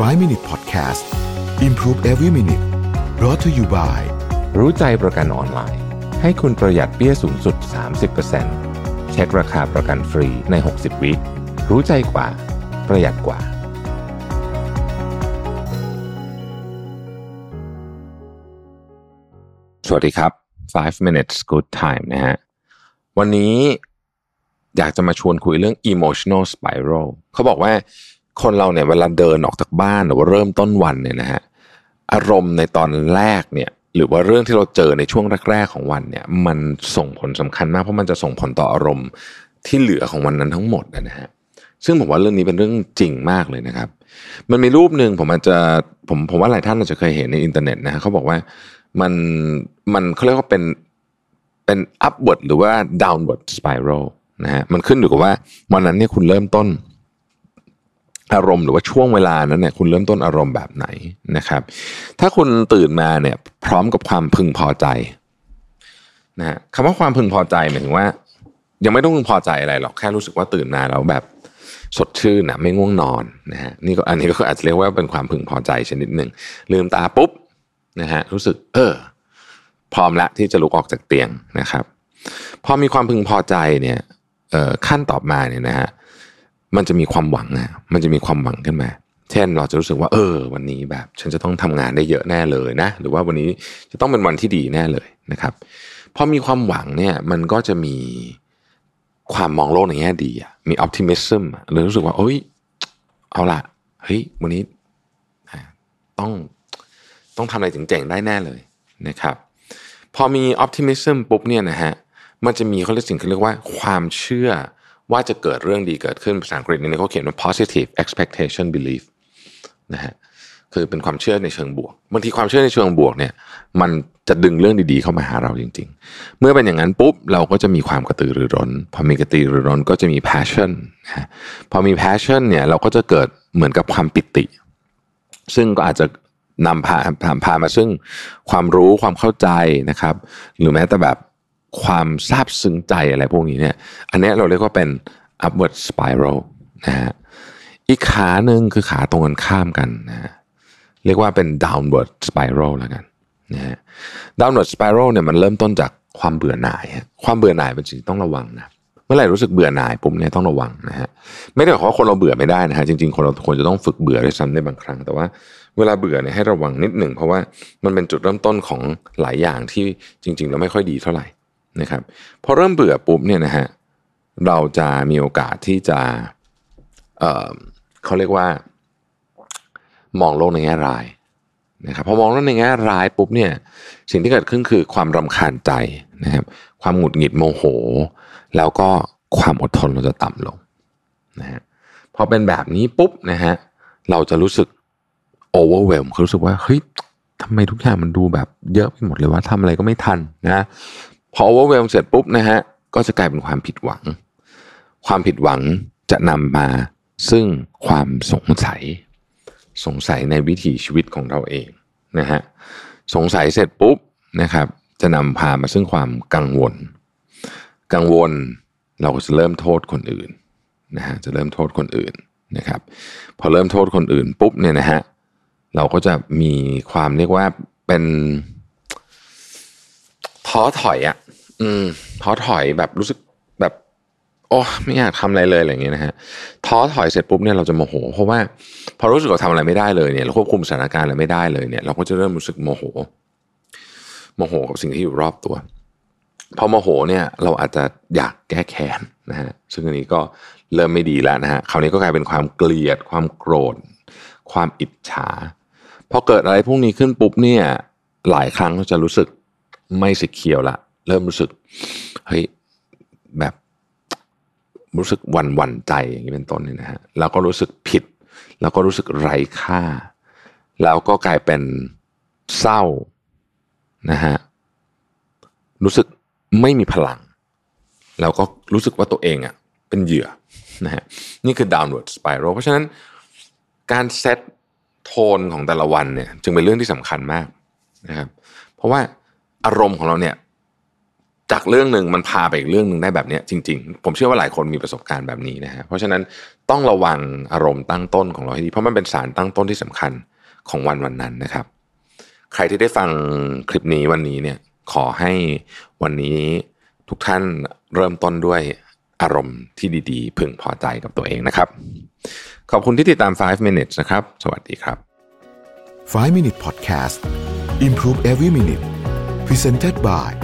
5 Minute Podcast Improve Every Minute brought to you by รู้ใจประกันออนไลน์ ให้คุณประหยัดเปี้ยสูงสุด 30%เช็คราคาประกันฟรีใน 60 วิรู้ใจกว่า ประหยัดกว่า สวัสดีครับ 5 minutes good time นะฮะ วันนี้อยากจะมาชวนคุยเรื่อง emotional spiral เขาบอกว่า คนเราเนี่ยเวลาเดินออกจากบ้านหรือว่าเริ่มต้นวันเนี่ยนะฮะอารมณ์ในตอนแรกเนี่ยหรือว่าเรื่องที่เราเจอในช่วงแรกๆของวันเนี่ยมันส่งผลสำคัญมากเพราะมันจะส่งผลต่ออารมณ์ที่เหลือของวันนั้นทั้งหมดนะฮะซึ่งผมว่าเรื่องนี้เป็นเรื่องจริงมากเลยนะครับ มันมีรูปหนึ่งผมอาจจะผมผมว่าหลายท่านอาจจะเคยเห็นในอินเทอร์เน็ตนะฮะเขาบอกว่ามันมันเขาเรียกว่าเป็นเป็น upward หรือว่า downward spiral นะฮะมันขึ้นอยู่กับว่าวันนั้นเนี่ยคุณเริ่มต้น อารมณ์หรือว่าช่วงเวลานั้นเนี่ยคุณเริ่มต้นอารมณ์แบบไหนนะครับ ถ้าคุณตื่นมาเนี่ยพร้อมกับความพึงพอใจนะฮะคำว่าความพึงพอใจหมายถึงว่า ยังไม่ต้องพึงพอใจอะไรหรอกแค่รู้สึกว่าตื่นมาแล้วแบบสดชื่นนะไม่ง่วงนอนนะฮะนี่ก็อันนี้ก็อาจจะเรียกว่าเป็นความพึงพอใจชนิดหนึ่งลืมตาปุ๊บนะฮะรู้สึก เออ พร้อมแล้วที่จะลุกออกจากเตียงนะครับ พอมีความพึงพอใจเนี่ยขั้นต่อมาเนี่ยนะฮะ มันจะมีความหวังนะมันจะมีความหวังขึ้นมา เช่นเราจะรู้สึกว่า เออ วันนี้แบบ ฉันจะต้องทำงานได้เยอะแน่เลยนะ หรือว่าวันนี้จะต้องเป็นวันที่ดีแน่เลยนะครับพอมีความหวังเนี่ยมันก็จะมีความมองโลกในแง่ดีอะมี optimism เลยรู้สึกว่าเอ้ยเอาละเฮ้ยวันนี้ต้องต้องทำอะไรเจ๋งๆได้แน่เลยนะครับพอมี optimism ปุ๊บเนี่ยนะฮะมันจะมีเขาเรียกสิ่งที่เรียกว่าความเชื่อ ว่าจะเกิดเรื่องดีเกิดขึ้นภาษาอังกฤษนี่เขาเขียนว่า positive expectation belief นะฮะคือเป็นความเชื่อในเชิงบวกบางทีความเชื่อในเชิงบวกเนี่ย มันจะดึงเรื่องดีๆเข้ามาหาเราจริง ๆ เมื่อเป็นอย่างนั้นปุ๊บเราก็จะมีความกระตือรือร้น พอมีกระตือรือร้นก็จะมี passion นะพอมี passion เนี่ยเราก็จะเกิดเหมือนกับความปิติ ซึ่งก็อาจจะนำพาพาพามาซึ่งความรู้ความเข้าใจนะครับ หรือแม้แต่แบบ ความซาบซึ้งใจอะไรพวกนี้เนี่ยอันนี้เราเรียกว่าเป็น upward spiral นะฮะอีกขาหนึ่งคือขาตรงกันข้ามกันนะฮะเรียกว่าเป็น downward spiral แล้วกันนะฮะ downward spiral เนี่ยมันเริ่มต้นจากความเบื่อหน่าย ความเบื่อหน่ายเป็นสิ่งต้องระวังนะเมื่อไหร่รู้สึกเบื่อหน่ายปุ๊บเนี่ยต้องระวังนะฮะไม่ได้หมายความว่าคนเราเบื่อไม่ได้นะฮะจริงๆ คนเราควรจะต้องฝึกเบื่อด้วยซ้ำในบางครั้ง แต่ว่าเวลาเบื่อเนี่ยให้ระวังนิดหนึ่งเพราะว่ามันเป็นจุดเริ่มต้นของหลายอย่างที่จริงๆแล้วไม่ค่อยดีเท่าไหร่ นะครับพอเริ่มเบื่อปุ๊บเนี่ยนะฮะเราจะมีโอกาสที่จะเเขาเรียกว่า มองโลกในแง่ร้ายนะครับพอมองโลกในแง่ร้ายปุ๊บเนี่ยสิ่งที่เกิดขึ้นคือความรำคาญใจนะครับความหงุดหงิดโมโห แล้วก็ความอดทนเราจะต่ำลงนะฮะพอเป็นแบบนี้ปุ๊บนะฮะเราจะรู้สึกโอเวอร์เวลคือรู้สึกว่าเฮ้ยทำไมทุกอย่างมันดูแบบเยอะไปหมดเลยว่าทำอะไรก็ไม่ทันนะ พอโอเวอร์เวลเสร็จปุ๊บนะฮะก็จะกลายเป็นความผิดหวัง ความผิดหวังจะนำมาซึ่งความสงสัย สงสัยในวิถีชีวิตของเราเองนะฮะสงสัยเสร็จปุ๊บนะครับ จะนำพามาซึ่งความกังวล กังวลเราก็จะเริ่มโทษคนอื่นนะฮะจะเริ่มโทษคนอื่นนะครับ พอเริ่มโทษคนอื่นปุ๊บเนี่ยนะฮะเราก็จะมีความเรียกว่าเป็นท้อถอยอะ่ะ อืมท้อถอยแบบรู้สึกแบบ โอ้ไม่อยากทำอะไรเลยอะไรอย่างเงี้ยนะฮะท้อถอยเสร็จปุ๊บเนี่ยเราจะโมโห เพราะว่า พอรู้สึกเราทำอะไรไม่ได้เลยเนี่ยเราควบคุมสถานการณ์อะไรไม่ได้เลยเนี่ย เราก็จะเริ่มรู้สึกโมโหโมโหกับสิ่งที่อยู่รอบตัวพอโมโหเนี่ยเราอาจจะอยากแก้แค้นนะฮะซึ่งอันนี้ก็เริ่มไม่ดีแล้วนะฮะคราวนี้ก็กลายเป็นความเกลียด ความโกรธ ความอิจฉาพอเกิดอะไรพวกนี้ขึ้นปุ๊บเนี่ยหลายครั้งเราจะรู้สึกไม่สิเคียวละ เริ่มรู้สึกเฮ้ยแบบรู้สึกวันวันใจอย่างนี้เป็นต้นนี่นะฮะแล้วก็รู้สึกผิด แล้วก็รู้สึกไร้ค่า แล้วก็กลายเป็นเศร้านะฮะรู้สึกไม่มีพลัง แล้วก็รู้สึกว่าตัวเองอะ่ะเป็นเหยื่อนะฮะนี่คือ downward spiral เพราะฉะนั้นการเซตโทนของแต่ละวันเนี่ยจึงเป็นเรื่องที่สำคัญมากนะครับเพราะว่าอารมณ์ของเราเนี่ย จากเรื่องหนึ่งมันพาไปอีกเรื่องหนึ่งได้แบบนี้จริง ๆ ผมเชื่อว่าหลายคนมีประสบการณ์แบบนี้นะฮะเพราะฉะนั้นต้องระวังอารมณ์ตั้งต้นของเราให้ดีเพราะมันเป็นสารตั้งต้นที่สำคัญของวันวันนั้นนะครับ ใครที่ได้ฟังคลิปนี้วันนี้เนี่ยขอให้วันนี้ทุกท่านเริ่มต้นด้วยอารมณ์ที่ดีๆ พึงพอใจกับตัวเองนะครับ ขอบคุณที่ติดตาม 5 minutes นะครับ สวัสดีครับ 5 Minute Podcast Improve Every Minute Presented by